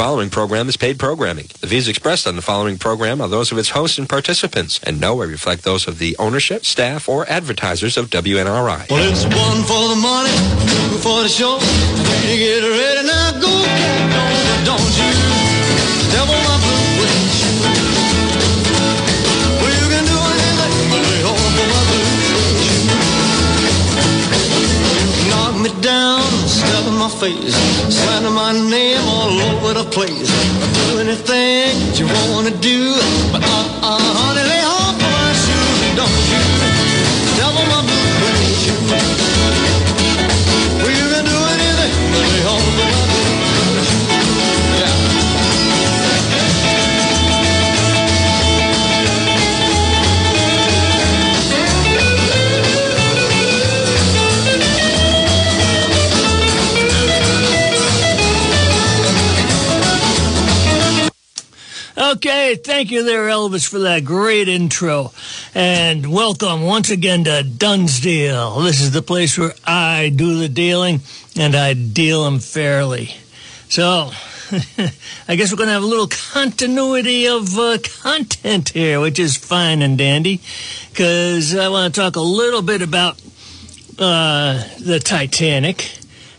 following program is paid programming. The views expressed on the following program are those of its hosts and participants, and nowhere reflect those of the ownership, staff, or advertisers of WNRI. Well, it's one for the money, two for the show. You get ready now, go don't you? Face, slander my name all over the place. Do anything that you wanna do, but uh, uh, honey, Okay, thank you there, Elvis, for that great intro. And welcome once again to Dunn's Deal. This is the place where I do the dealing, and I deal them fairly. So, I guess we're going to have a little continuity of uh, content here, which is fine and dandy, because I want to talk a little bit about uh, the Titanic,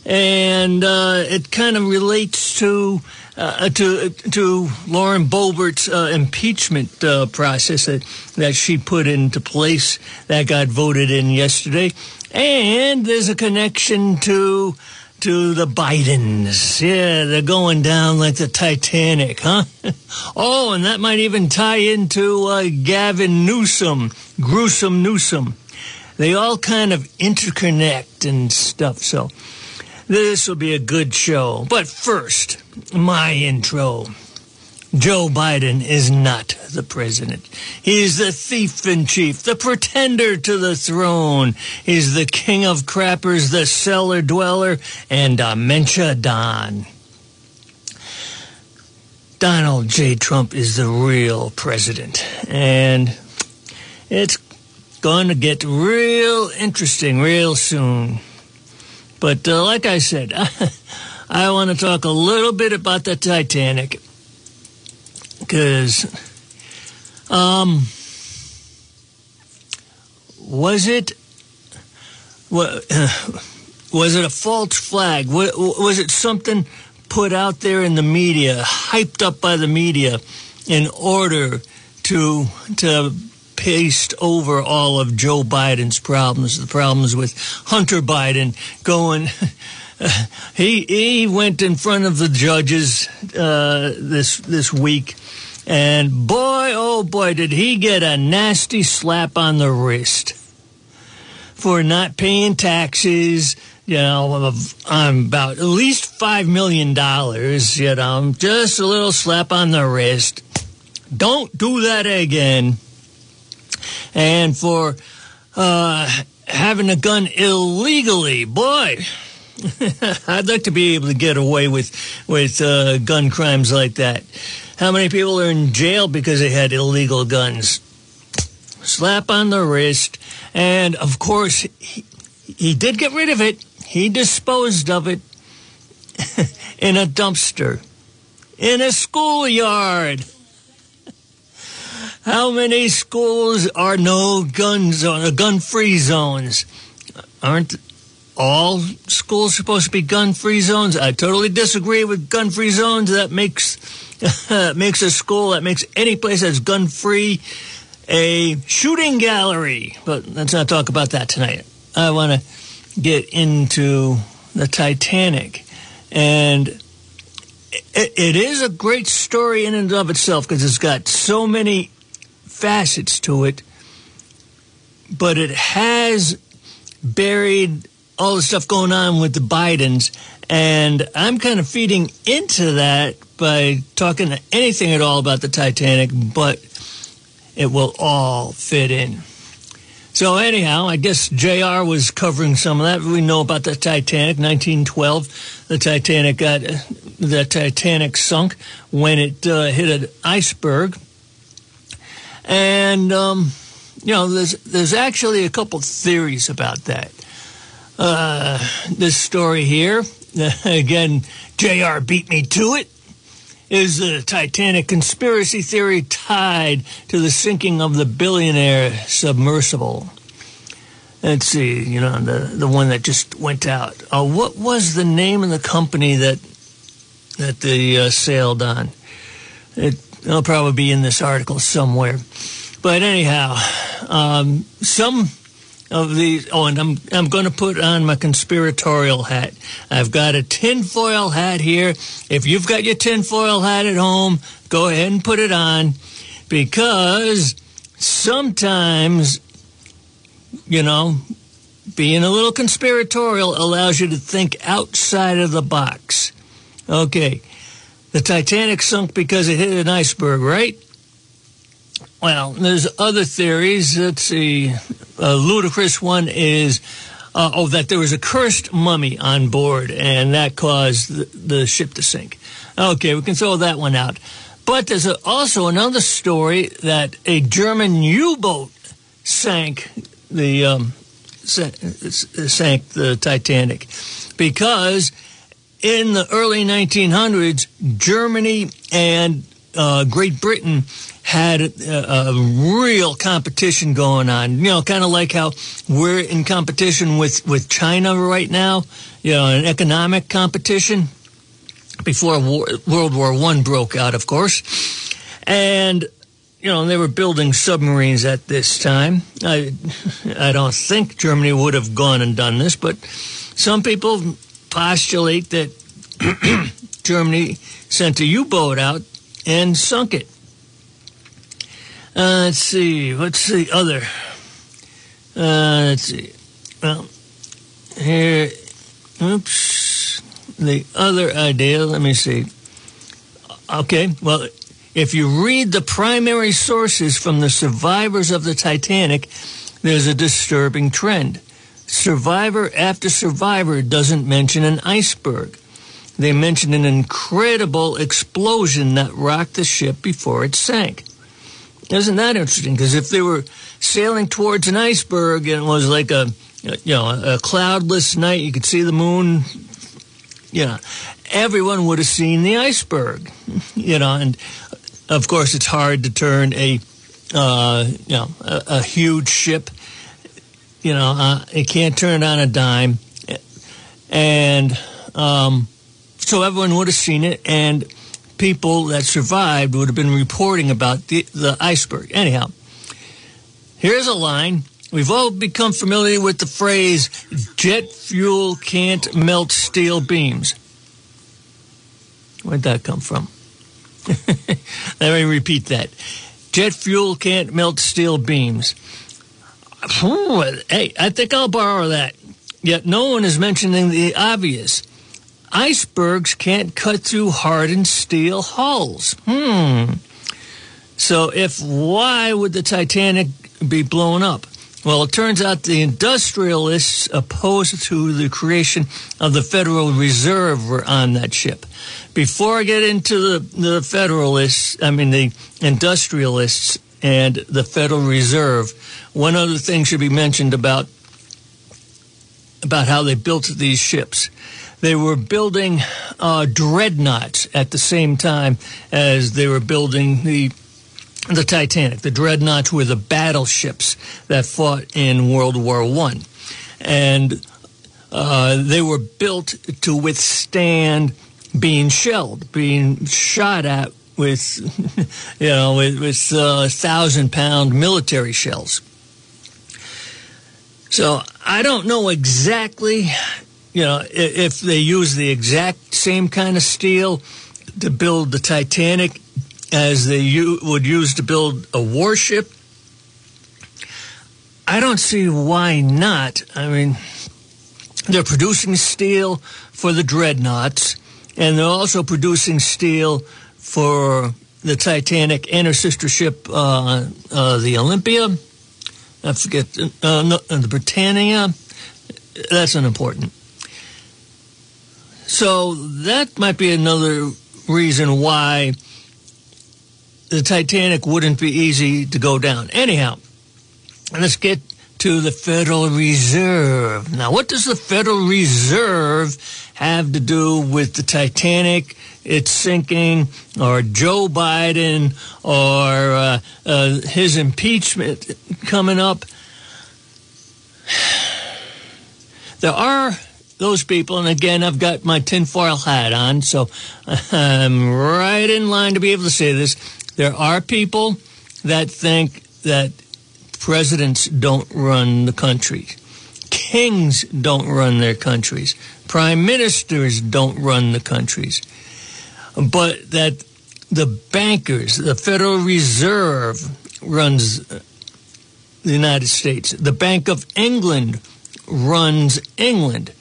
and uh, it kind of relates to uh, to to Lauren Boebert's uh, impeachment uh, process that that she put into place that got voted in yesterday, and there's a connection to to the Bidens. Yeah, they're going down like the Titanic, huh? oh, and that might even tie into uh, Gavin Newsom, gruesome Newsom. They all kind of interconnect and stuff. So this will be a good show. But first, my intro. Joe Biden is not the president. He's the thief in chief, the pretender to the throne. He's the king of crappers, the cellar dweller, and dementia Don. Donald J. Trump is the real president. And it's going to get real interesting real soon. But uh, like I said, I want to talk a little bit about the Titanic because, um, was it wa- was it a false flag? Wa- Was it something put out there in the media, hyped up by the media, in order to to paste over all of Joe Biden's problems, the problems with Hunter Biden going. he he went in front of the judges uh, this this week, and boy oh boy did he get a nasty slap on the wrist for not paying taxes. You know, um, about at least five million dollars. You know, just a little slap on the wrist. Don't do that again. And for uh, having a gun illegally, boy, I'd like to be able to get away with with uh, gun crimes like that. How many people are in jail because they had illegal guns? Slap on the wrist, and of course, he, he did get rid of it. He disposed of it in a dumpster, in a schoolyard. How many schools are no gun zone, uh, gun-free zones? Aren't all schools supposed to be gun-free zones? I totally disagree with gun-free zones. That makes makes a school that makes any place that's gun-free a shooting gallery. But let's not talk about that tonight. I want to get into the Titanic, and it is a great story in and of itself because it's got so many facets to it, but it has buried all the stuff going on with the Bidens. And I'm kind of feeding into that by talking anything at all about the Titanic, but it will all fit in. So, anyhow, I guess JR was covering some of that. We know about the Titanic, 1912. The Titanic got, the Titanic sunk when it uh, hit an iceberg. And, um, you know, there's, there's actually a couple theories about that. Uh, this story here, again, JR beat me to it. Is the Titanic conspiracy theory tied to the sinking of the billionaire submersible? Let's see, you know, the, the one that just went out. Uh, what was the name of the company that that they uh, sailed on? It, it'll probably be in this article somewhere. But anyhow, um, some of these. Oh, and I'm I'm going to put on my conspiratorial hat. I've got a tinfoil hat here. If you've got your tinfoil hat at home, go ahead and put it on, because sometimes, you know, being a little conspiratorial allows you to think outside of the box. Okay, the Titanic sunk because it hit an iceberg, right? Well, there's other theories. Let's see. A ludicrous one is, uh, oh, that there was a cursed mummy on board, and that caused the, the ship to sink. Okay, we can throw that one out. But there's a, also another story that a German U-boat sank the um, sank the Titanic because in the early 1900s, Germany and uh, Great Britain had a, a, real competition going on. You know, kind of like how we're in competition with, with China right now, you know, an economic competition before war, World War One broke out, of course. And, you know, they were building submarines at this time. I, I don't think Germany would have gone and done this, but some people postulate that Germany sent a U-boat out and sunk it. Uh, let's see. What's the other? Uh, let's see. Well, here. Oops. The other idea. Let me see. Okay. Well, if you read the primary sources from the survivors of the Titanic, there's a disturbing trend. Survivor after survivor doesn't mention an iceberg. They mention an incredible explosion that rocked the ship before it sank. Isn't that interesting? Because if they were sailing towards an iceberg and it was like a, you know, a cloudless night, you could see the moon, know, everyone would have seen the iceberg, you know, and of course it's hard to turn a, uh, you know, a, a huge ship, you know, uh, it can't turn on a dime. And, um, so everyone would have seen it and people that survived would have been reporting about the, the iceberg. Anyhow, here's a line. We've all become familiar with the phrase jet fuel can't melt steel beams. Where'd that come from? Let me repeat that. Jet fuel can't melt steel beams. Hey, I think I'll borrow that. Yet no one is mentioning the obvious icebergs can't cut through hardened steel hulls. Hmm. So if why would the Titanic be blown up? Well, it turns out the industrialists opposed to the creation of the Federal Reserve were on that ship. Before I get into the, the Federalists, I mean the industrialists and the Federal Reserve, one other thing should be mentioned about about how they built these ships. They were building uh, dreadnoughts at the same time as they were building the the Titanic. The dreadnoughts were the battleships that fought in World War One, and uh, they were built to withstand being shelled, being shot at with, you know, with, with uh, thousand pound military shells. So I don't know exactly you know, if they use the exact same kind of steel to build the Titanic as they u- would use to build a warship, I don't see why not. I mean, they're producing steel for the dreadnoughts, and they're also producing steel for the Titanic and her sister ship, uh, uh, the Olympia. I forget, uh, no, the Britannia. That's unimportant. So that might be another reason why the Titanic wouldn't be easy to go down. Anyhow, let's get to the Federal Reserve. Now, what does the Federal Reserve have to do with the Titanic, its sinking, or Joe Biden, or uh, uh, his impeachment coming up? There are those people, and again, I've got my tinfoil hat on, so I'm right in line to be able to say this. There are people that think that presidents don't run the country, kings don't run their countries, prime ministers don't run the countries, but that the bankers, the Federal Reserve runs the United States, the Bank of England runs England.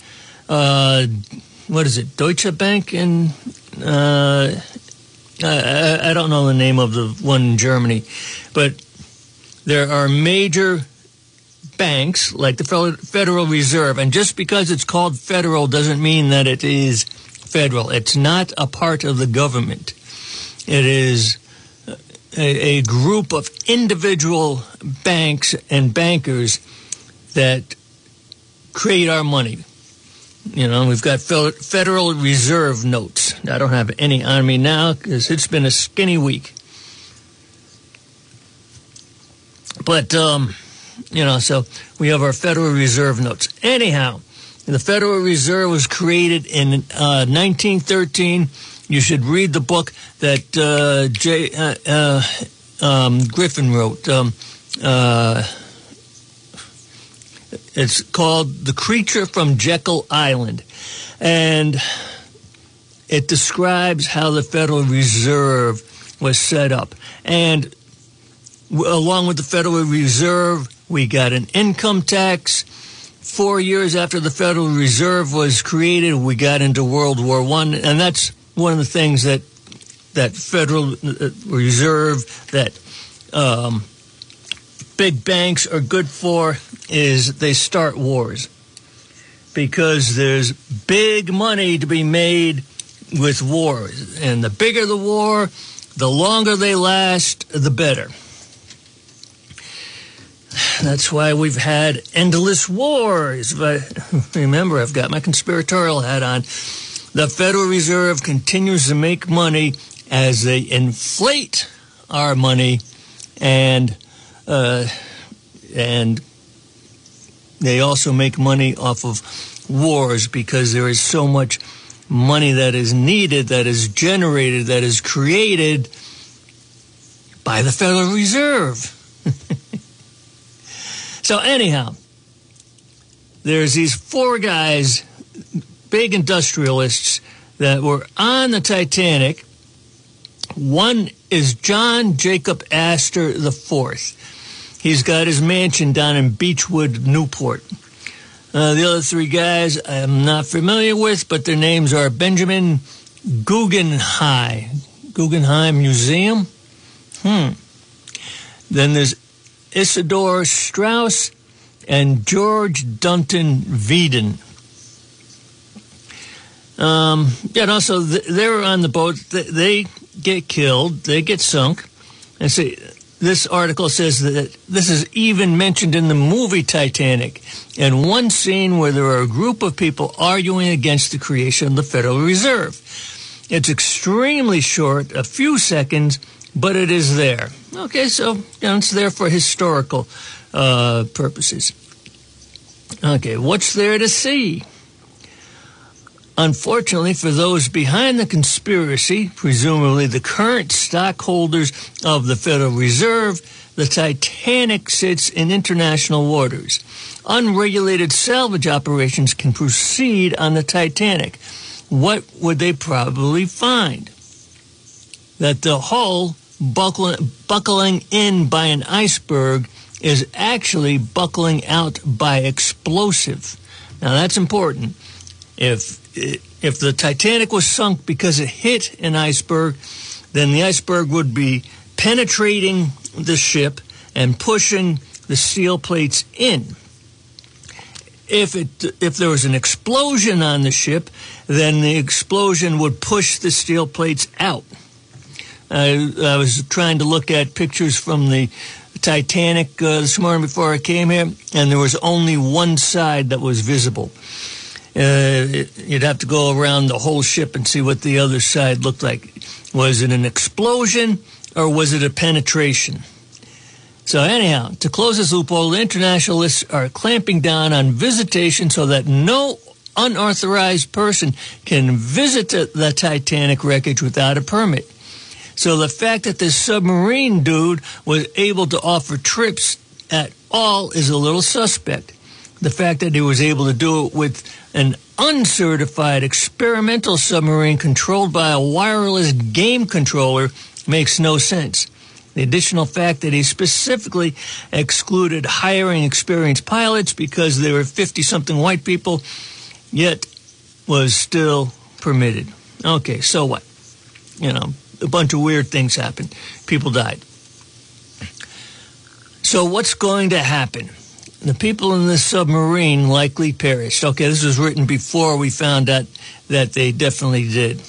Uh, what is it, Deutsche Bank in uh, I, I, don't know the name of the one in Germany, but there are major banks like the Federal Reserve, and just because it's called federal doesn't mean that it is federal. It's not a part of the government. It is a, a group of individual banks and bankers that create our money. You know, we've got Federal Reserve notes. I don't have any on me now because it's been a skinny week. But, um, you know, so we have our Federal Reserve notes. Anyhow, the Federal Reserve was created in uh, 1913. You should read the book that uh, J, uh, uh um, Griffin wrote. Um, uh, it's called The Creature from Jekyll Island. And it describes how the Federal Reserve was set up. And along with the Federal Reserve, we got an income tax. Four years after the Federal Reserve was created, we got into World War One, and that's one of the things that that Federal uh, Reserve, that um, big banks are good for is they start wars because there's big money to be made with wars. And the bigger the war, the longer they last, the better. That's why we've had endless wars. But remember, I've got my conspiratorial hat on. The Federal Reserve continues to make money as they inflate our money and uh, and they also make money off of wars because there is so much money that is needed, that is generated, that is created by the Federal Reserve. so, anyhow, there's these four guys, big industrialists, that were on the Titanic. One is John Jacob Astor IV. He's got his mansion down in Beechwood, Newport. Uh, the other three guys I'm not familiar with, but their names are Benjamin Guggenheim, Guggenheim Museum. Hmm. Then there's Isidor Straus and George Dunton Veeden. Um, and also they're on the boat. They get killed. They get sunk. And see, this article says that this is even mentioned in the movie Titanic, in one scene where there are a group of people arguing against the creation of the Federal Reserve. It's extremely short, a few seconds, but it is there. Okay, so you know, it's there for historical uh, purposes. Okay, what's there to see? Unfortunately, for those behind the conspiracy, presumably the current stockholders of the Federal Reserve, the Titanic sits in international waters. Unregulated salvage operations can proceed on the Titanic. What would they probably find? That the hull buckling, buckling in by an iceberg is actually buckling out by explosive. Now that's important. If if the Titanic was sunk because it hit an iceberg, then the iceberg would be penetrating the ship and pushing the steel plates in. If it if there was an explosion on the ship, then the explosion would push the steel plates out. I, I was trying to look at pictures from the Titanic uh, this morning before I came here, and there was only one side that was visible. Uh, it, you'd have to go around the whole ship and see what the other side looked like. Was it an explosion or was it a penetration? So anyhow, to close this loophole, the internationalists are clamping down on visitation so that no unauthorized person can visit the Titanic wreckage without a permit. So the fact that this submarine dude was able to offer trips at all is a little suspect. The fact that he was able to do it with an uncertified experimental submarine controlled by a wireless game controller makes no sense. The additional fact that he specifically excluded hiring experienced pilots because there were 50 something white people, yet was still permitted. Okay, so what? You know, a bunch of weird things happened. People died. So, what's going to happen? The people in this submarine likely perished. Okay, this was written before we found out that they definitely did.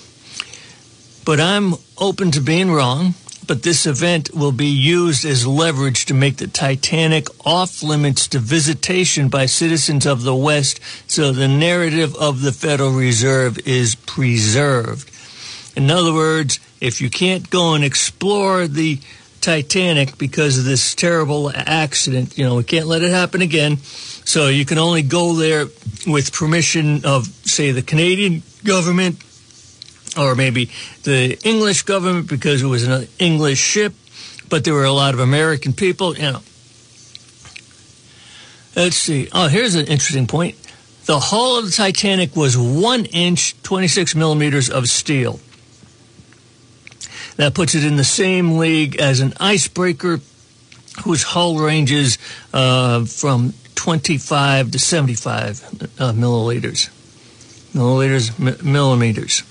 But I'm open to being wrong. But this event will be used as leverage to make the Titanic off limits to visitation by citizens of the West so the narrative of the Federal Reserve is preserved. In other words, if you can't go and explore the Titanic because of this terrible accident, you know, we can't let it happen again. So you can only go there with permission of, say, the Canadian government or maybe the English government because it was an English ship, but there were a lot of American people, you know. Let's see. Oh, here's an interesting point. The hull of the Titanic was one inch, 26 millimeters of steel. That puts it in the same league as an icebreaker whose hull ranges uh, from 25 to 75 uh, milliliters. Milliliters, millimeters.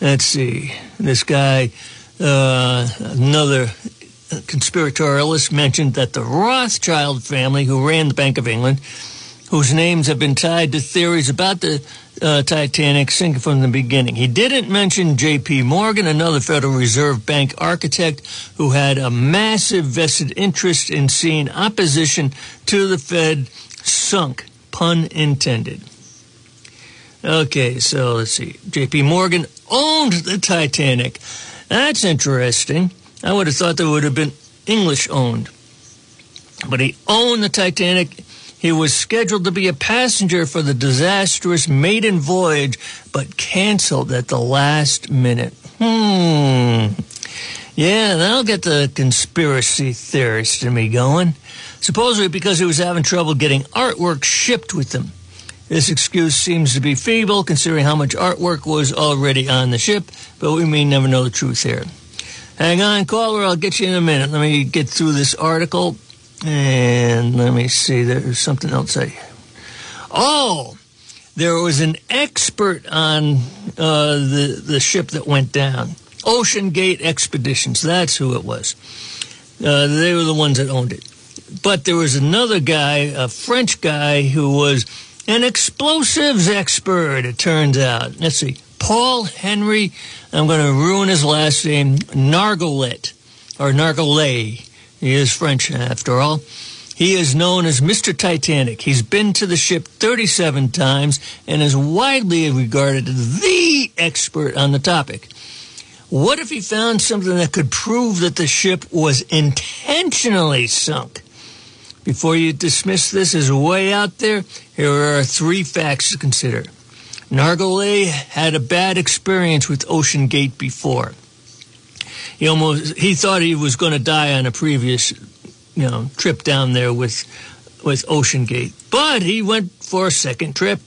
Let's see. This guy, uh, another conspiratorialist, mentioned that the Rothschild family, who ran the Bank of England, whose names have been tied to theories about the uh, Titanic sinking from the beginning. He didn't mention J.P. Morgan, another Federal Reserve Bank architect who had a massive vested interest in seeing opposition to the Fed sunk, pun intended. Okay, so let's see. J.P. Morgan owned the Titanic. That's interesting. I would have thought that would have been English owned. But he owned the Titanic he was scheduled to be a passenger for the disastrous maiden voyage, but canceled at the last minute. Hmm. Yeah, that'll get the conspiracy theorist in me going. Supposedly because he was having trouble getting artwork shipped with him. This excuse seems to be feeble considering how much artwork was already on the ship, but we may never know the truth here. Hang on, caller, I'll get you in a minute. Let me get through this article. And let me see, there's something else I. Oh, there was an expert on uh, the the ship that went down. OceanGate Expeditions. That's who it was. Uh, they were the ones that owned it. But there was another guy, a French guy, who was an explosives expert. It turns out. Let's see, Paul Henry. I'm going to ruin his last name. Nargeolet or Nargeolet. He is French, after all. He is known as Mr. Titanic. He's been to the ship 37 times and is widely regarded as the expert on the topic. What if he found something that could prove that the ship was intentionally sunk? Before you dismiss this as way out there, here are three facts to consider. Nargeolet had a bad experience with OceanGate before he almost he thought he was going to die on a previous you know trip down there with with OceanGate, but he went for a second trip.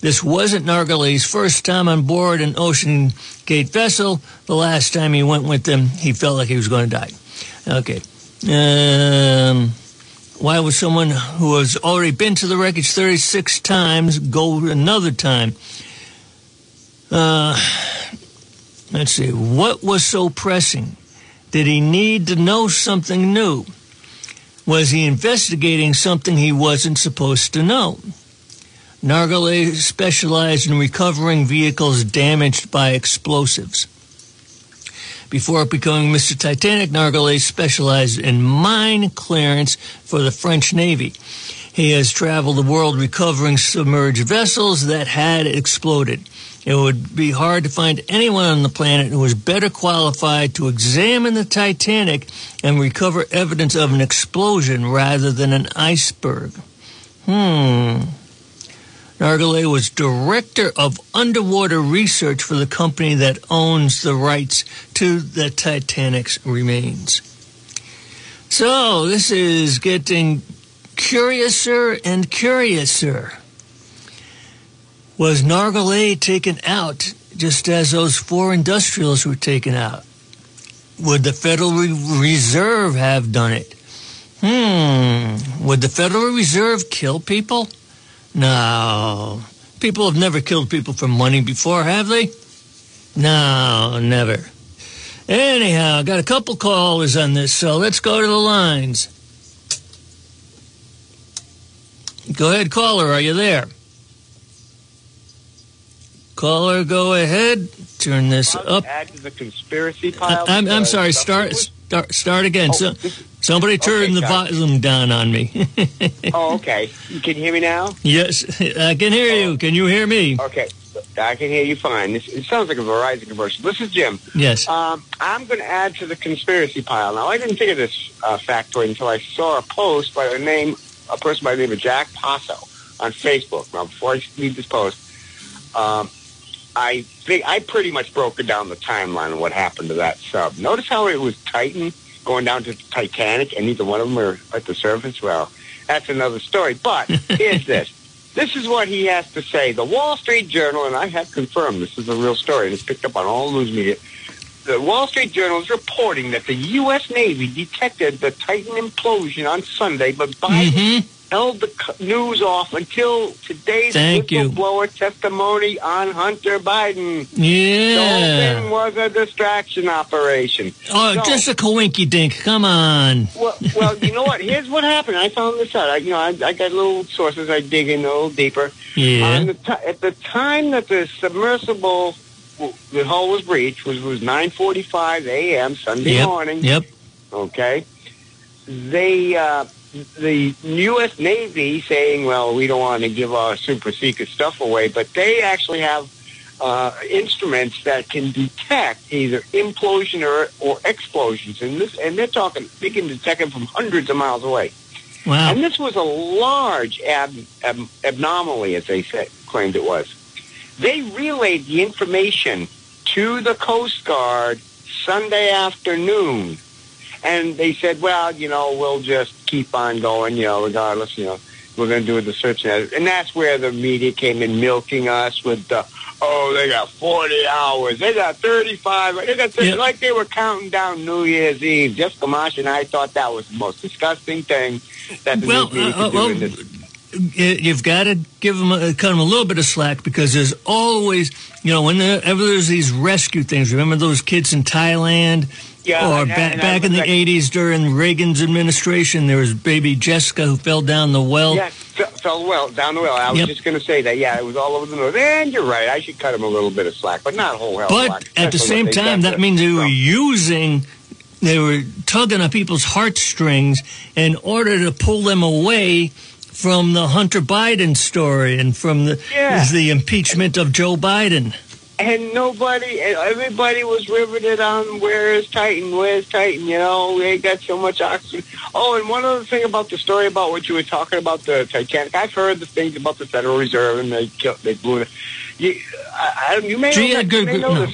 This wasn't Nargeolet's first time on board an Ocean Gate vessel. The last time he went with them, he felt like he was going to die. Okay. Um, why would someone who has already been to the wreckage 36 times go another time? Uh, Let's see, what was so pressing? Did he need to know something new? Was he investigating something he wasn't supposed to know? Nargile specialized in recovering vehicles damaged by explosives. Before becoming Mr. Titanic, Nargile specialized in mine clearance for the French Navy. He has traveled the world recovering submerged vessels that had exploded. It would be hard to find anyone on the planet who was better qualified to examine the Titanic and recover evidence of an explosion rather than an iceberg. Hmm. Nargile was director of underwater research for the company that owns the rights to the Titanic's remains. So, this is getting curiouser and curiouser. Was Nargile taken out just as those four industrials were taken out? Would the Federal Reserve have done it? Hmm. Would the Federal Reserve kill people? No. People have never killed people for money before, have they? No, never. Anyhow, got a couple callers on this, so let's go to the lines. Go ahead, caller. Are you there? Caller, go ahead. Turn this up. Add to the conspiracy pile. I'm, I'm uh, sorry. Start start start again. Oh, so, somebody turn Okay, the volume down on me. Oh, okay. You can hear me now? yes, I can hear you. Can you hear me? Okay. I can hear you fine. This, it sounds like a Verizon commercial. This is Jim. Yes. Um, I'm going to add to the conspiracy pile. Now, I didn't think of this uh, factoid until I saw a post by the name, a person by the name of Jack Passo on Facebook. Now, before I read this post, um, I think I pretty much broke it down the timeline of what happened to that sub. Notice how it was Titan going down to the Titanic, and neither one of them are at the surface. Well, that's another story. But here's this. This is what he has to say. The Wall Street Journal, and I have confirmed this is a real story, and it's picked up on all news media. The Wall Street Journal is reporting that the U.S. Navy detected the Titan implosion on Sunday, but Biden Mhm. Held the news off until today's Thank you. whistleblower testimony on Hunter Biden. Yeah. The whole thing was a distraction operation. Oh, So- just a coinky dink. Come on. Well, well, you know what? Here's what happened. I found this out. I, you know, I, I got little sources. I dig in a little deeper. Yeah. the at the time that the submersible, the hull was breached, was was 9:45 a.m. Sunday Yep. morning. Yep. Okay, they uh, the U.S. Navy saying, "Well, we don't want to give our super secret stuff away," but they actually have uh, instruments that can detect either implosion or or explosions, and this and they're talking they can detect them from hundreds of miles away. Wow. And this was a large ab, ab, abnormally, as they said, claimed it was. They relayed the information to the Coast Guard Sunday afternoon. And they said, well, you know, we'll just keep on going, you know, regardless, you know, we're going to do the search. And that. and that's where the media came in milking us with the, oh, they got 40 hours. They got 35. They got 30, Yeah. like they were counting down New Year's Eve. Jeff Gamache and I thought that was the most disgusting thing that the Well, media uh, could do well, you've got to give them a, kind of a little bit of slack because there's always, you know, whenever there's these rescue things. Remember those kids in Thailand? Yeah, or and- ba- and back in the looked 80s during Reagan's administration, there was baby Jessica who fell down the well. Yeah, fell, fell well down the well. I was Yep. just going to say that. Yeah, it was all over the news. And you're right. I should cut them a little bit of slack, but not a whole hell But lot. at the same time, that means they were from. using, they were tugging on people's heartstrings in order to pull them away from the Hunter Biden story and from the Yeah. the impeachment of Joe Biden. And nobody, everybody was riveted on where is Titan, where's Titan, you know, they got so much oxygen. Oh, and one other thing about the story about what you were talking about, the Titanic, I've heard the things about the Federal Reserve and they killed, they blew it. You, I, I, you may, Gee, know, good- may good- know no.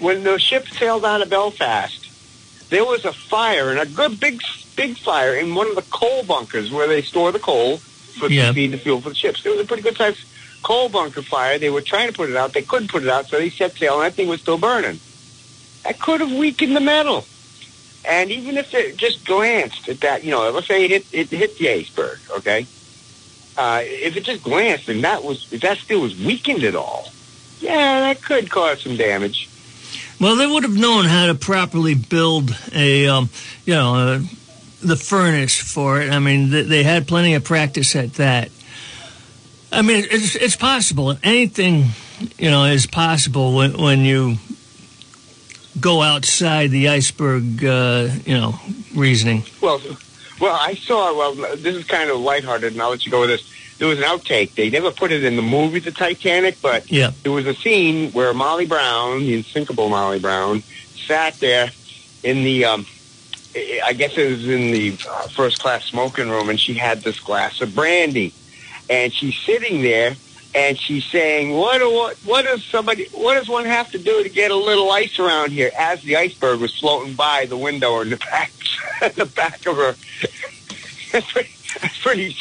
When the ship sailed out of Belfast, there was a fire, and a good big, big fire in one of the coal bunkers where they store the coal for Yeah. to feed the fuel for the ships. It was a pretty good sized coal bunker fire. They were trying to put it out. They couldn't put it out, so they set sail, and that thing was still burning. That could have weakened the metal. And even if it just glanced at that, you know, let's say it hit, it hit the iceberg, okay? Uh, if it just glanced and that was, if that still was weakened at all, yeah, that could cause some damage. Well, they would have known how to properly build a, um, you know, uh, the furnace for it. I mean, th- they had plenty of practice at that. I mean, it's, it's possible. Anything, you know, is possible when, when you go outside the iceberg, uh, you know, reasoning. Well, well, I saw. Well, this is kind of lighthearted, and I'll let you go with this. There was an outtake. They never put it in the movie, The Titanic, but Yeah. there was a scene where Molly Brown, the insinkable Molly Brown, sat there in the. Um, I guess it was in the uh, first class smoking room, and she had this glass of brandy, and she's sitting there, and she's saying, "What do what what does somebody what does one have to do to get a little ice around here?" As the iceberg was floating by the window in the back in the back of her. that's pretty. That's pretty.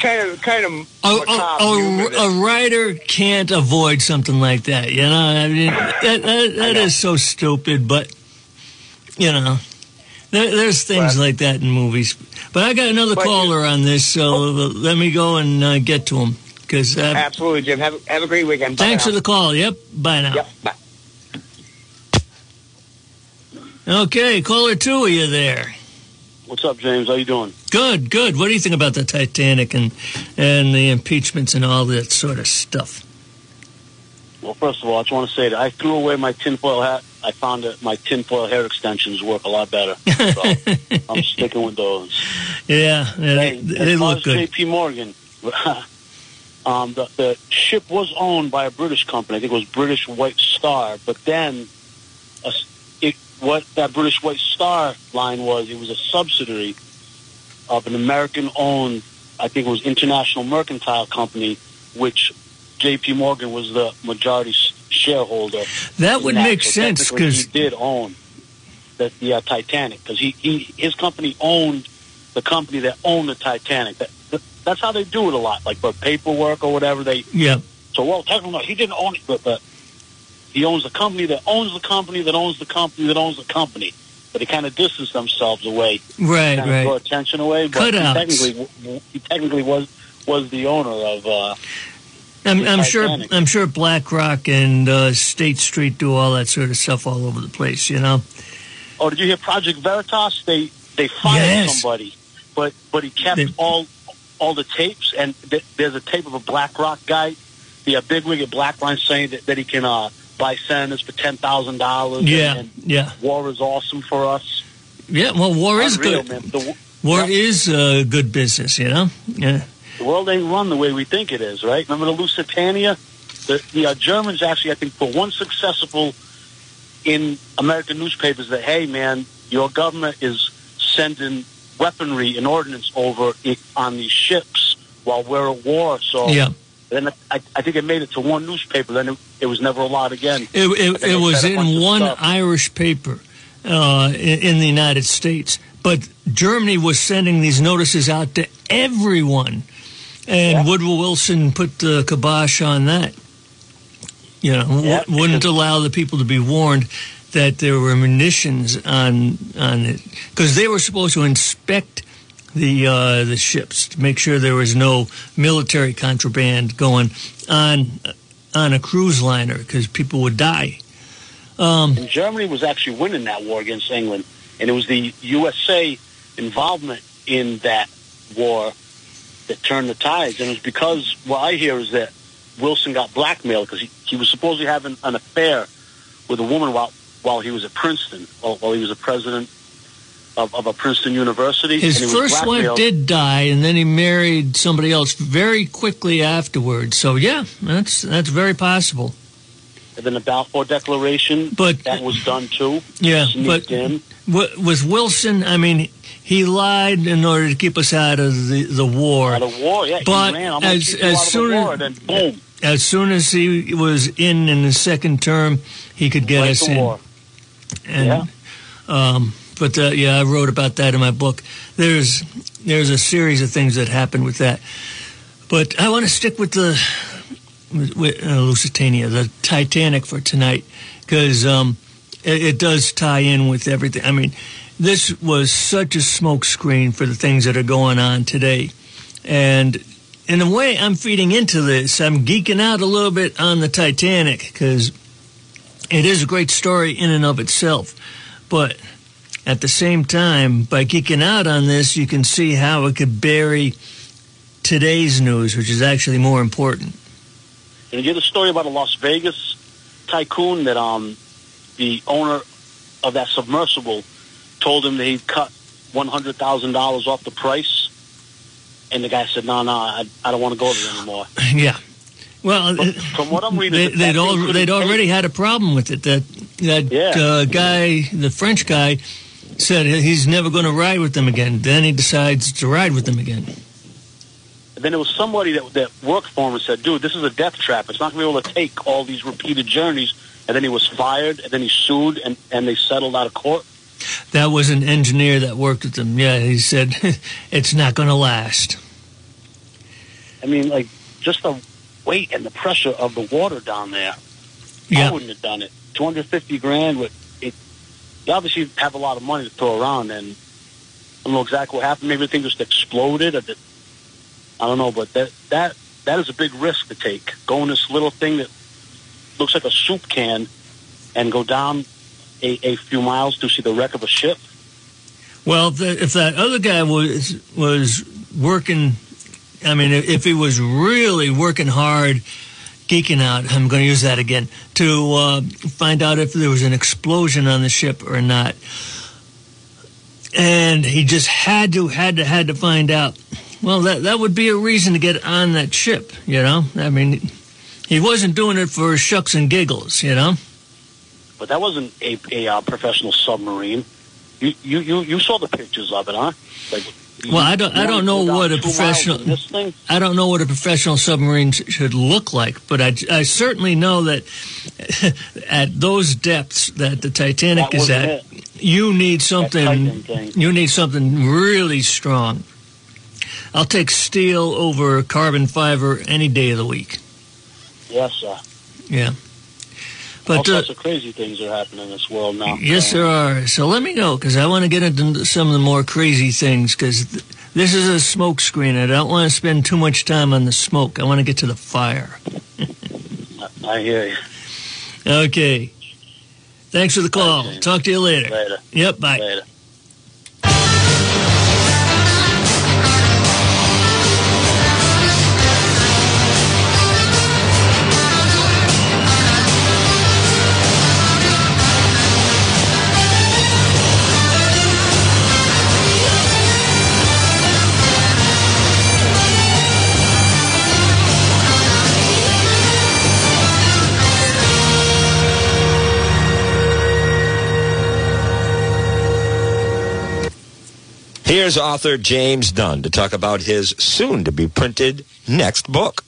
Kind of kind of A, a, a, writer can't avoid something like that, you know. I mean, that, that, that is so stupid, but you know, there, there's things But- like that in movies. But I got another But you- caller on this, so let me go and uh, get to him because. Uh, Absolutely, Jim. Have, have a great weekend. Bye thanks now. for the call. Yep. Bye now. Yep. Bye. Okay, caller two, are you there? What's up, James? How you doing? Good, good. What do you think about the Titanic and and the impeachments and all that sort of stuff? Well, first of all, I just want to say that I threw away my tinfoil hat. I found that my tinfoil hair extensions work a lot better. So I'm sticking with those. Yeah, yeah Hey, they, as they far look as good. J.P. Morgan, um, the, the ship was owned by a British company. I think it was British White Star. But then, a it, what that British White Star line was, it was a subsidiary of an American-owned, I think it was International Mercantile Company, which J.P. Morgan was the majority shareholder. That would make So sense because he did own the, the uh, Titanic because he, he his company owned the company that owned the Titanic. That, that, that's how they do it a lot, like for paperwork or whatever. They yeah, so well technically he didn't own it, but, but he owns the company that owns the company that owns the company that owns the company. But they kind of distance themselves away, right, kind of draw right. attention away. But he technically he technically was was the owner of. Uh, I'm, I'm sure. I'm sure BlackRock and uh, State Street do all that sort of stuff all over the place. You know. Oh, did you hear Project Veritas? They they fired Yes. somebody, but but he kept They- all all the tapes. And th- there's a tape of a BlackRock guy, the uh, bigwig at BlackRock, saying that, that he can uh, buy senators for ten thousand dollars. Yeah, and, yeah, war is awesome for us. yeah. Well, war is good. man. The, War Yeah. is uh, good business. You know. Yeah. The world ain't run the way we think it is, right? Remember the Lusitania? The, the uh, Germans actually, I think, put one successful in American newspapers that, hey, man, your government is sending weaponry and ordnance over it on these ships while we're at war. So Yeah. then I, I think it made it to one newspaper. Then it, it was never allowed again. It, it, it was said a bunch in one. Irish paper uh, in, in the United States, but Germany was sending these notices out to everyone, and Yeah. Woodrow Wilson put the kibosh on that. You know, w- wouldn't allow the people to be warned that there were munitions on on it because they were supposed to inspect the uh, the ships to make sure there was no military contraband going on on a cruise liner because people would die. Um, And Germany was actually winning that war against England, and it was the USA involvement in that war that turned the tides. And it's because what I hear is that Wilson got blackmailed because he, he was supposedly having an affair with a woman while while he was at Princeton, while, while he was a president of, of a Princeton University. his first wife did die, and then he married somebody else very quickly afterwards. So yeah, that's that's very possible. And then the Balfour Declaration, But that was done too. yeah, but in. w- with Wilson, I mean, he lied in order to keep us out of the the war. Out of war, yeah. But he ran. I'm as- as soon as- war, boom, As soon as he was in in the second term, he could get right us in. war. And, Yeah. Um, but uh, yeah, I wrote about that in my book. There's there's a series of things that happened with that. But I want to stick with the with, uh, Lusitania, the Titanic for tonight, because um, it, it does tie in with everything. I mean, this was such a smokescreen for the things that are going on today, and in a way, I'm feeding into this. I'm geeking out a little bit on the Titanic because it is a great story in and of itself. But at the same time, by geeking out on this, you can see how it could bury today's news, which is actually more important. And you hear the story about a Las Vegas tycoon that um the owner of that submersible told him that he'd cut one hundred thousand dollars off the price, and the guy said, "No, no, I, I don't want to go there anymore." Yeah. Well, But from what I'm reading, they, they'd, al- they'd already had a problem with it. That that Yeah. uh, guy, the French guy, said he's never going to ride with them again. Then he decides to ride with them again. Then there was somebody that that worked for him and said, "Dude, this is a death trap. It's not going to be able to take all these repeated journeys." And then he was fired, and then he sued, and and they settled out of court. That was an engineer that worked with them. Yeah, he said it's not going to last. I mean, like just the weight and the pressure of the water down there. I wouldn't have done it. Two hundred fifty grand with it. You obviously have a lot of money to throw around, and I don't know exactly what happened. Maybe the thing just exploded. Or that, I don't know, but that that that is a big risk to take. Going this little thing that looks like a soup can, and go down a, a few miles to see the wreck of a ship. Well, if, the, if that other guy was was working, I mean, if, he was really working hard, geeking out, I'm going to use that again to uh, find out if there was an explosion on the ship or not, and he just had to had to had to find out. Well, that that would be a reason to get on that ship, you know. I mean, he wasn't doing it for shucks and giggles, you know. But that wasn't a, a uh, professional submarine. You, you you you saw the pictures of it, huh? Like, Well, I don't- I don't know what a professional- This thing. I don't know what a professional submarine should look like, but I, I certainly know that at those depths that the Titanic That is at, it. you need something. You need something really strong. I'll take steel over carbon fiber any day of the week. Yes, sir. Yeah, All but uh, sorts of crazy things are happening in this world now. yes, Uh, there are. So let me know because I want to get into some of the more crazy things because th- this is a smoke screen. I don't want to spend too much time on the smoke. I want to get to the fire. I hear you. Okay. Thanks for the call. Talk to you later. Later. Yep, bye. Later. Here's author James Dunn to talk about his soon to be printed next book.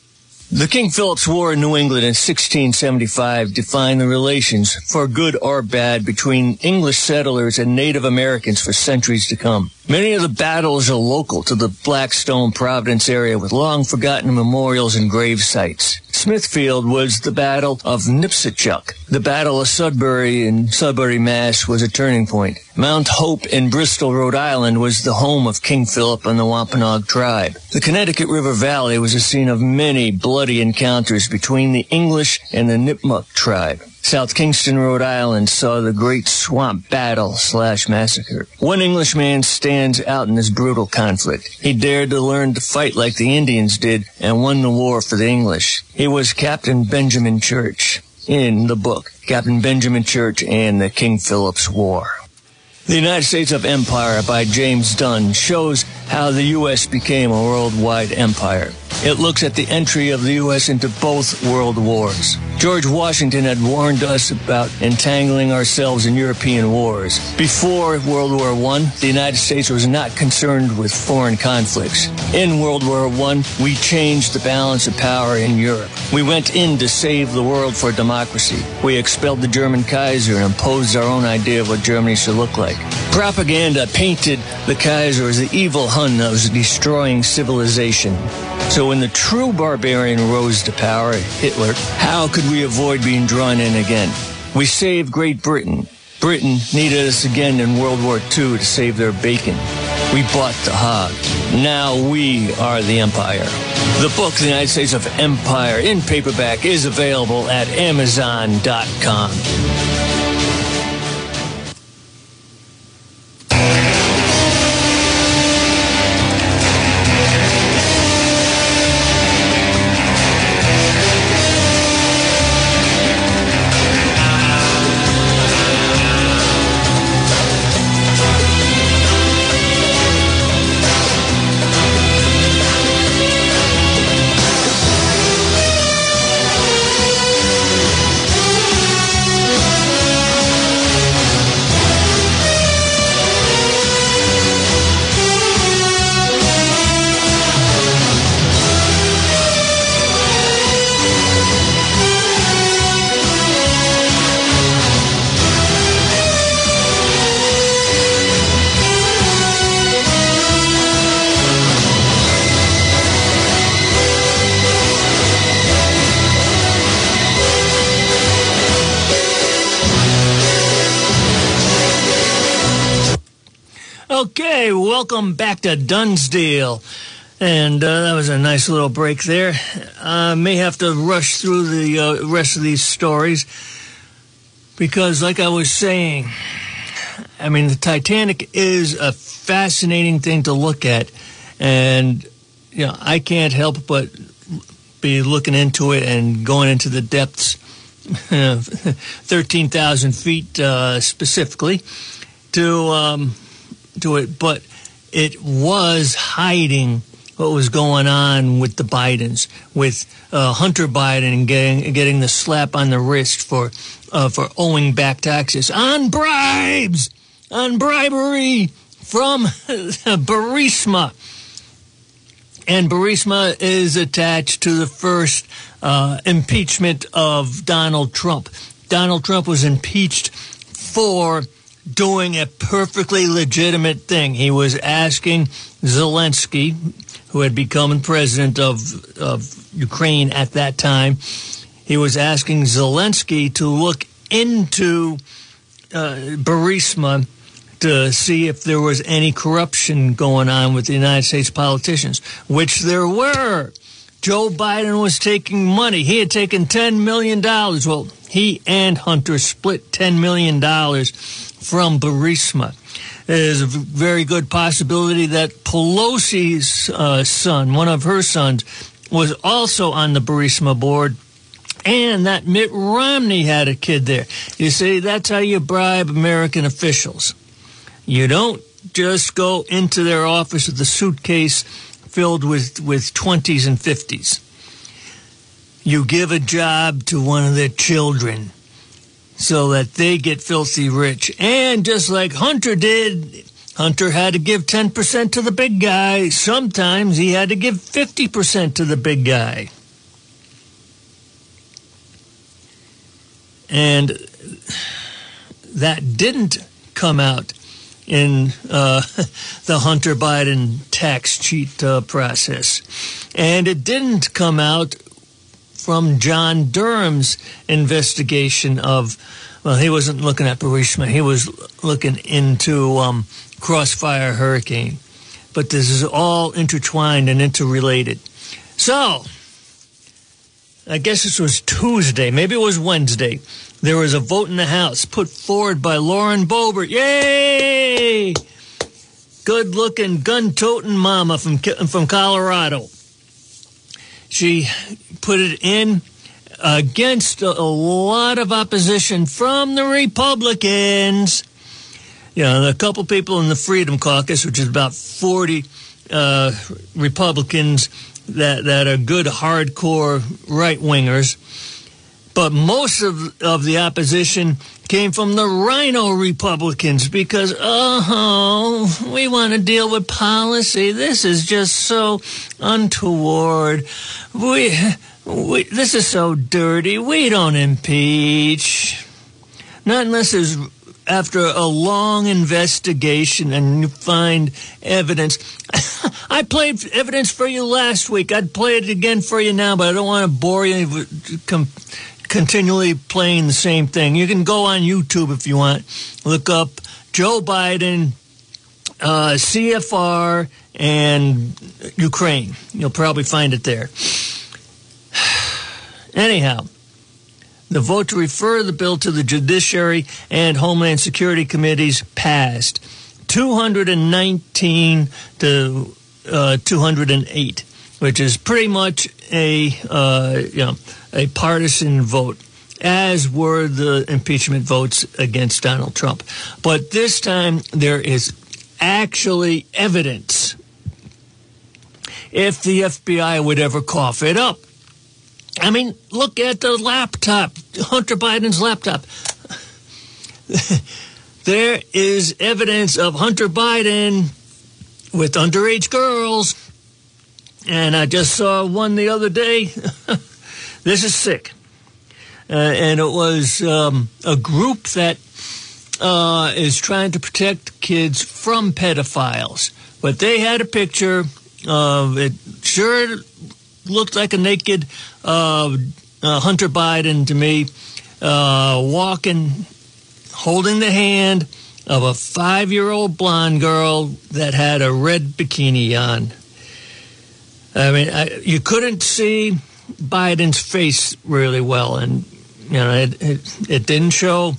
The King Philip's War in New England in 1675 defined the relations, for good or bad, between English settlers and Native Americans for centuries to come. Many of the battles are local to the Blackstone Providence area with long forgotten memorials and grave sites. Smithfield was the Battle of Nipsachuk. The Battle of Sudbury in Sudbury, Mass was a turning point. Mount Hope in Bristol, Rhode Island was the home of King Philip and the Wampanoag tribe. The Connecticut River Valley was a scene of many bloody encounters between the English and the Nipmuc tribe. South Kingstown, Rhode Island saw the Great Swamp Battle slash massacre. One Englishman stands out in this brutal conflict. He dared to learn to fight like the Indians did and won the war for the English. He was Captain Benjamin Church in the book, Captain Benjamin Church and the King Philip's War. The United States of Empire by James Dunn shows how the U.S. became a worldwide empire. It looks at the entry of the U.S. into both world wars. George Washington had warned us about entangling ourselves in European wars. Before World War I, the United States was not concerned with foreign conflicts. In World War I, we changed the balance of power in Europe. We went in to save the world for democracy. We expelled the German Kaiser and imposed our own idea of what Germany should look like. Propaganda painted the Kaiser as the evil Hun that was destroying civilization. So when the true barbarian rose to power, Hitler, how could we avoid being drawn in again? We saved Great Britain. Britain needed us again in World War II to save their bacon. We bought the hog. Now we are the empire. The book, The United States of Empire, in paperback, is available at Amazon.com. Okay, welcome back to Dunn's Deal. And uh, that was a nice little break there. I may have to rush through the uh, rest of these stories because, like I was saying, I mean, the Titanic is a fascinating thing to look at. And, you know, I can't help but be looking into it and going into the depths, 13,000 feet uh, specifically, to, um, to it. But it was hiding what was going on with the Bidens, with uh, Hunter Biden getting getting the slap on the wrist for uh, for owing back taxes on bribes, on bribery from Burisma. And Burisma is attached to the first uh, impeachment of Donald Trump. Donald Trump was impeached for doing a perfectly legitimate thing. He was asking Zelensky, who had become president of, of Ukraine at that time, he was asking Zelensky to look into uh, Burisma to see if there was any corruption going on with the United States politicians, which there were. Joe Biden was taking money. He had taken $10 million. Well, he and Hunter split $10 million from Burisma. There's a very good possibility that Pelosi's uh, son, one of her sons, was also on the Burisma board and that Mitt Romney had a kid there. You see, that's how you bribe American officials. You don't just go into their office with a suitcase filled with, with 20s and 50s. You give a job to one of their children so that they get filthy rich. And just like Hunter did, Hunter had to give 10% to the big guy. Sometimes he had to give 50% to the big guy. And that didn't come out in uh, the Hunter Biden tax cheat uh, process. And it didn't come out from John Durham's investigation of, well, he wasn't looking at Burisma, he was looking into um, Crossfire Hurricane. But this is all intertwined and interrelated. So, I guess this was Tuesday, maybe it was Wednesday. There was a vote in the House put forward by Lauren Boebert. Yay! Good looking, gun toting mama from, from Colorado. She put it in against a, lot of opposition from the Republicans. You know, a couple people in the Freedom Caucus, which is about 40 uh, Republicans that, that are good, hardcore right wingers but most of, of the opposition came from the RINO Republicans because, oh, we want to deal with policy. This is just so untoward. We, we, this is so dirty. We don't impeach. Not unless there's after a long investigation and you find evidence. I played evidence for you last week. I'd play it again for you now, but I don't want to bore you with continually playing the same thing. You can go on YouTube if you want, look up Joe Biden, uh, CFR, and Ukraine. You'll probably find it there. Anyhow, the vote to refer the bill to the Judiciary and Homeland Security Committees passed 219 to uh, 208, which is pretty much a uh, you know a partisan vote, as were the impeachment votes against Donald Trump. But this time there is actually evidence if the FBI would ever cough it up. I mean, look at the laptop, Hunter Biden's laptop. there is evidence of Hunter Biden with underage girls. And I just saw one the other day. This is sick. Uh, and it was um, a group that uh, is trying to protect kids from pedophiles. But they had a picture of it, sure looked like a naked uh, uh Hunter Biden to me, uh, walking, holding the hand of a five year old blonde girl that had a red bikini on. I mean, I, you couldn't see Biden's face really well, and you know it it, it didn't show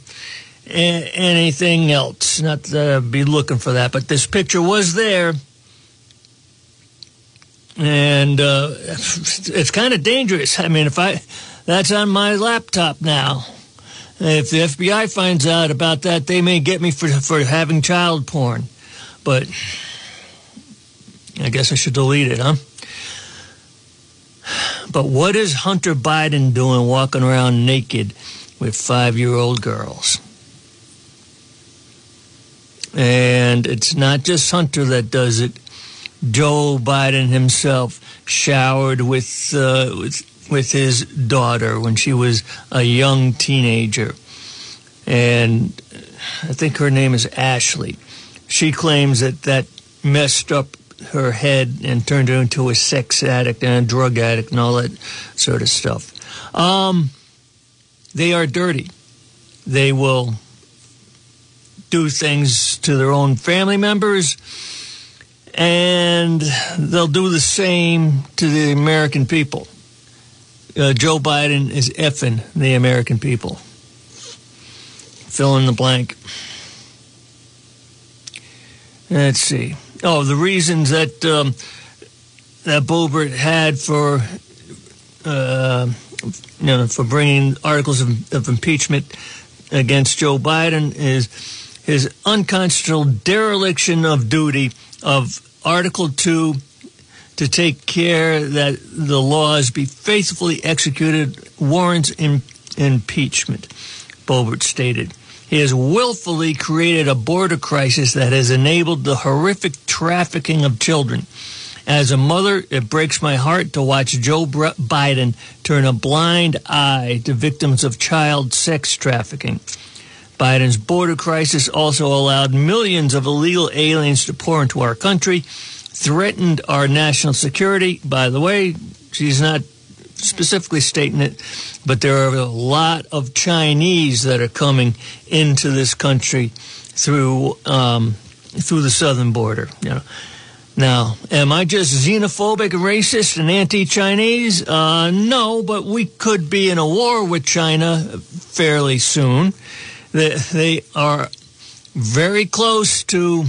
anything else. Not that I'd be looking for that, but this picture was there, and uh, it's kind of dangerous. I mean, if I that's on my laptop now. If the FBI finds out about that, they may get me for for having child porn. But I guess I should delete it, huh? But what is Hunter Biden doing walking around naked with five year old girls? And it's not just Hunter that does it. Joe Biden himself showered with, uh, with, with his daughter when she was a young teenager. And I think her name is Ashley. She claims that that messed up her head and turned her into a sex addict and a drug addict and all that sort of stuff. Um, they are dirty. They will do things to their own family members, and they'll do the same to the American people. Uh, Joe Biden is effing the American people. Fill in the blank. Let's see. Oh, the reasons that um, that Boebert had for uh, you know for bringing articles of, of impeachment against Joe Biden is his unconstitutional dereliction of duty of Article Two to take care that the laws be faithfully executed warrants in, impeachment. Boebert stated. He has willfully created a border crisis that has enabled the horrific trafficking of children. As a mother, it breaks my heart to watch Joe Biden turn a blind eye to victims of child sex trafficking. Biden's border crisis also allowed millions of illegal aliens to pour into our country, threatened our national security. By the way, she's not specifically stating it, but there are a lot of Chinese that are coming into this country through um, through the southern border. You know. Now, am I just xenophobic, racist, and anti-Chinese? Uh, no, but we could be in a war with China fairly soon. They, they are very close to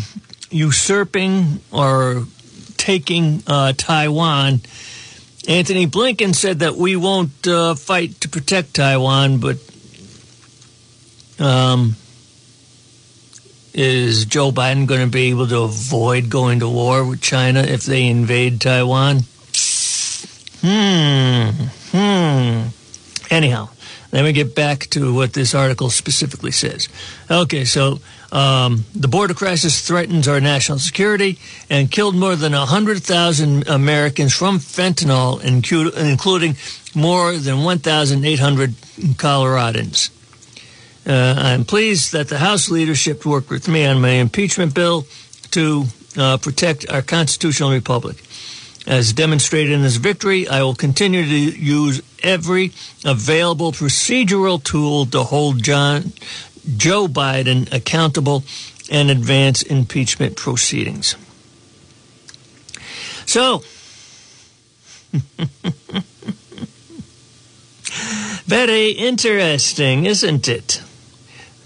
usurping or taking uh, Taiwan Antony Blinken said that we won't uh, fight to protect Taiwan, but um, is Joe Biden going to be able to avoid going to war with China if they invade Taiwan? Hmm. Hmm. Anyhow, let me get back to what this article specifically says. Okay, so um, the border crisis threatens our national security and killed more than 100,000 Americans from fentanyl, including more than 1,800 Coloradans. Uh, I'm pleased that the House leadership worked with me on my impeachment bill to uh, protect our constitutional republic. As demonstrated in this victory, I will continue to use every available procedural tool to hold John, Joe Biden accountable and advance impeachment proceedings. So, very interesting, isn't it?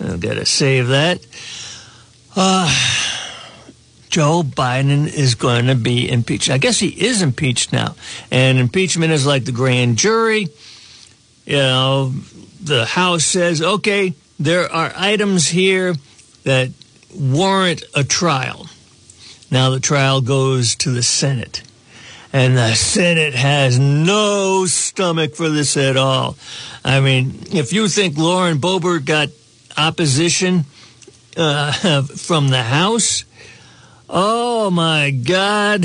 I've got to save that. Uh, Joe Biden is going to be impeached. I guess he is impeached now. And impeachment is like the grand jury. You know, the House says, okay, there are items here that warrant a trial. Now the trial goes to the Senate. And the Senate has no stomach for this at all. I mean, if you think Lauren Boebert got opposition uh, from the House, oh my God.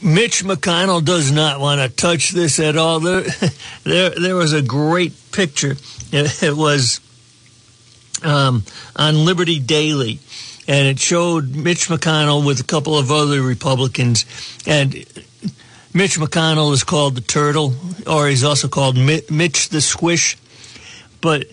Mitch McConnell does not want to touch this at all. There, there, there was a great picture. It, it was um, on Liberty Daily, and it showed Mitch McConnell with a couple of other Republicans. And Mitch McConnell is called the Turtle, or he's also called Mitch the Squish. But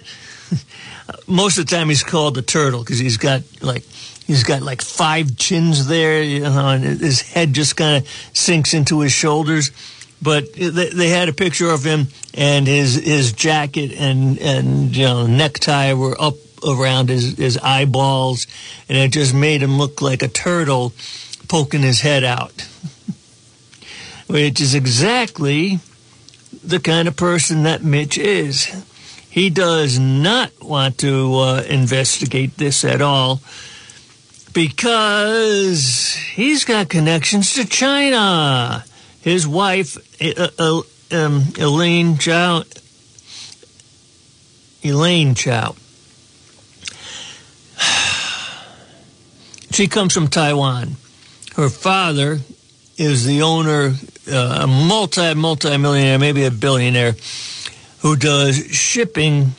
most of the time he's called the turtle because he's got like he's got like five chins there, you know, and his head just kind of sinks into his shoulders. But they, they had a picture of him, and his his jacket and and you know necktie were up around his his eyeballs, and it just made him look like a turtle poking his head out, which is exactly the kind of person that Mitch is. He does not want to uh, investigate this at all because he's got connections to China. His wife, uh, um, Elaine Chao, Elaine Chao, she comes from Taiwan. Her father is the owner, uh, a multi multi millionaire, maybe a billionaire who does shipping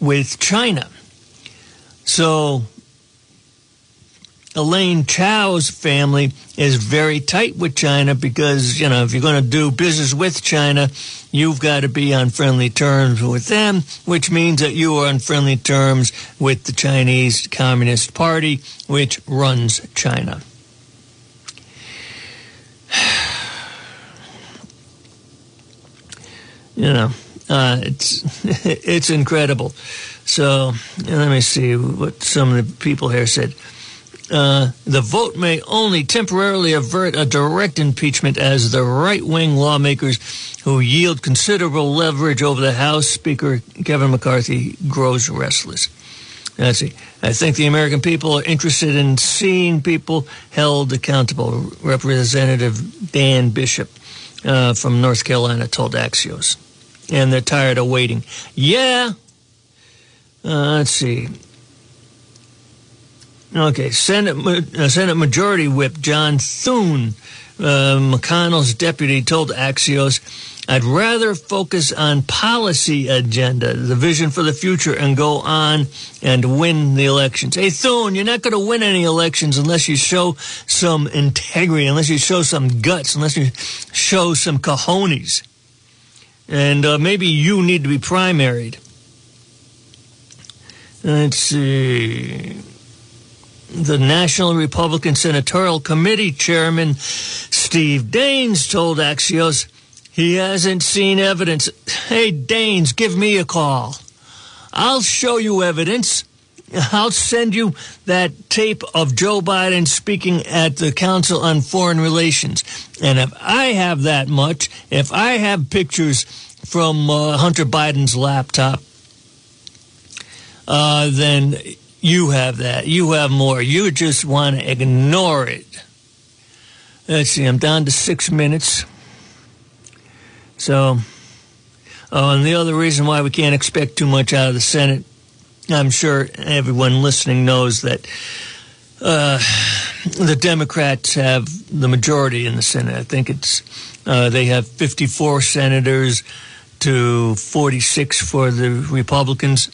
with China. So Elaine Chao's family is very tight with China because, you know, if you're going to do business with China, you've got to be on friendly terms with them, which means that you are on friendly terms with the Chinese Communist Party, which runs China. You know, uh, it's it's incredible. So let me see what some of the people here said. Uh, the vote may only temporarily avert a direct impeachment as the right wing lawmakers who yield considerable leverage over the House Speaker Kevin McCarthy grows restless. Let's see. I think the American people are interested in seeing people held accountable. Representative Dan Bishop uh, from North Carolina told Axios and they're tired of waiting. Yeah. Uh, let's see. Okay, Senate uh, Senate Majority Whip John Thune, uh, McConnell's deputy, told Axios, "I'd rather focus on policy agenda, the vision for the future, and go on and win the elections." Hey, Thune, you're not going to win any elections unless you show some integrity, unless you show some guts, unless you show some cojones and uh, maybe you need to be primaried. Let's see. The National Republican Senatorial Committee Chairman Steve Daines told Axios he hasn't seen evidence. Hey, Daines, give me a call. I'll show you evidence. I'll send you that tape of Joe Biden speaking at the Council on Foreign Relations. And if I have that much, if I have pictures from uh, Hunter Biden's laptop, uh, then you have that. You have more. You just want to ignore it. Let's see, I'm down to six minutes. So, oh, and the other reason why we can't expect too much out of the Senate I'm sure everyone listening knows that uh, the Democrats have the majority in the Senate. I think it's uh, they have 54 senators to 46 for the Republicans.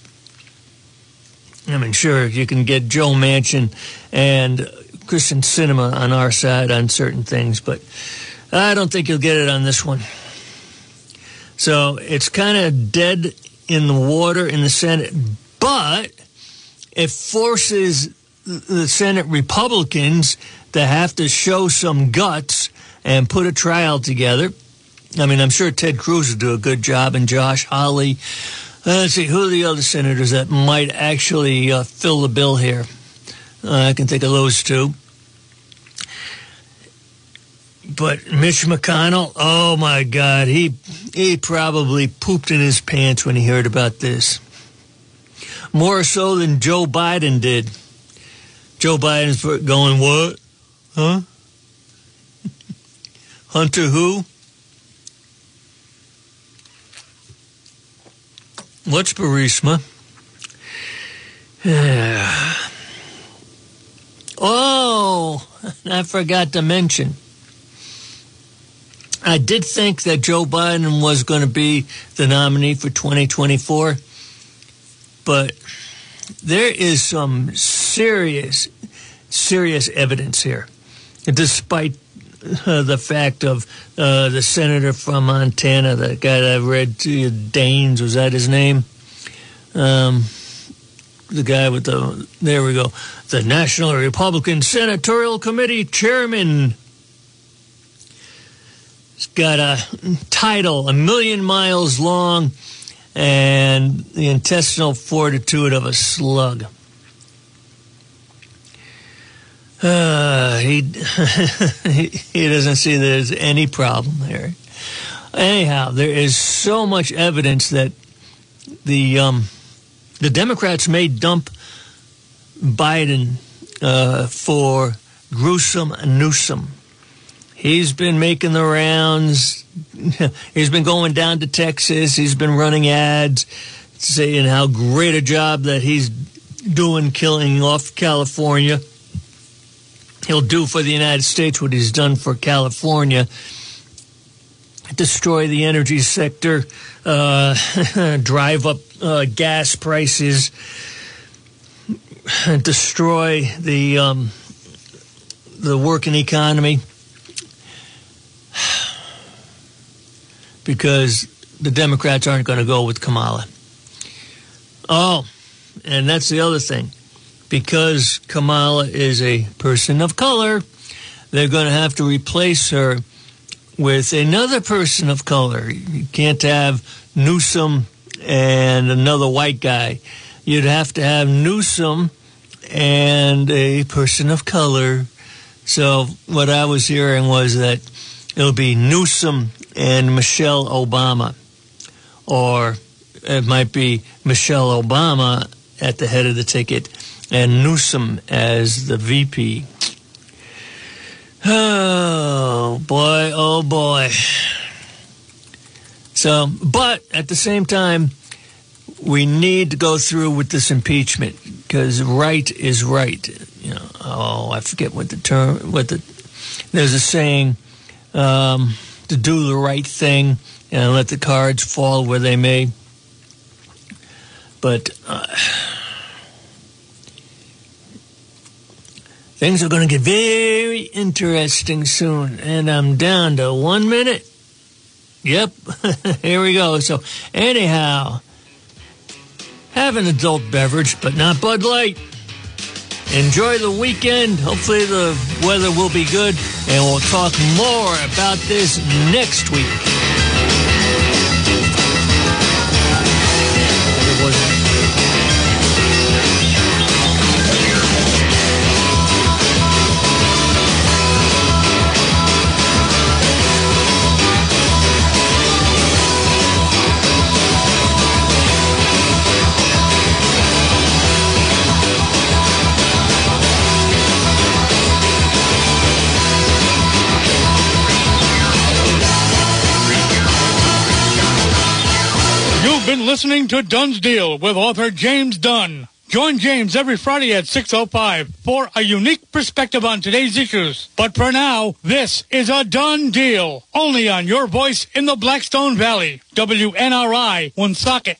I mean, sure, you can get Joe Manchin and Kyrsten Sinema on our side on certain things, but I don't think you'll get it on this one. So it's kind of dead in the water in the Senate, but it forces the Senate Republicans to have to show some guts and put a trial together. I mean, I'm sure Ted Cruz would do a good job, and Josh Hawley. Uh, let's see, who are the other senators that might actually uh, fill the bill here? Uh, I can think of those two. But Mitch McConnell, oh my God, he he probably pooped in his pants when he heard about this more so than Joe Biden did. Joe Biden's going, what? Huh? Hunter who? What's Burisma? oh, I forgot to mention. I did think that Joe Biden was going to be the nominee for 2024 but there is some serious, serious evidence here, despite uh, the fact of uh, the senator from Montana, the guy that I read to you, Daines, was that his name? Um, the guy with the there we go, the National Republican Senatorial Committee chairman. He's got a title, a million miles long, and the intestinal fortitude of a slug. Uh, he, he doesn't see there's any problem there. Anyhow, there is so much evidence that the um, the Democrats may dump Biden uh, for gruesome Newsom. He's been making the rounds. He's been going down to Texas. He's been running ads saying how great a job that he's doing killing off California he'll do for the United States what he's done for California destroy the energy sector, uh, drive up uh, gas prices, destroy the um, the working economy, because the Democrats aren't going to go with Kamala. Oh, and that's the other thing because Kamala is a person of color, they're going to have to replace her with another person of color. You can't have Newsom and another white guy. You'd have to have Newsom and a person of color. So what I was hearing was that it'll be Newsom and Michelle Obama, or it might be Michelle Obama at the head of the ticket and Newsom as the VP. Oh boy, oh boy. So, but at the same time, we need to go through with this impeachment because right is right. You know, oh, I forget what the term, what the, there's a saying, um, to do the right thing and let the cards fall where they may. But, uh, Things are going to get very interesting soon. And I'm down to one minute. Yep, here we go. So, anyhow, have an adult beverage, but not Bud Light. Enjoy the weekend. Hopefully, the weather will be good, and we'll talk more about this next week. Listening to Dunn's Deal with author James Dunn. Join James every Friday at 6.05 for a unique perspective on today's issues. But for now, this is a done deal. Only on your voice in the Blackstone Valley. WNRI, Woonsocket.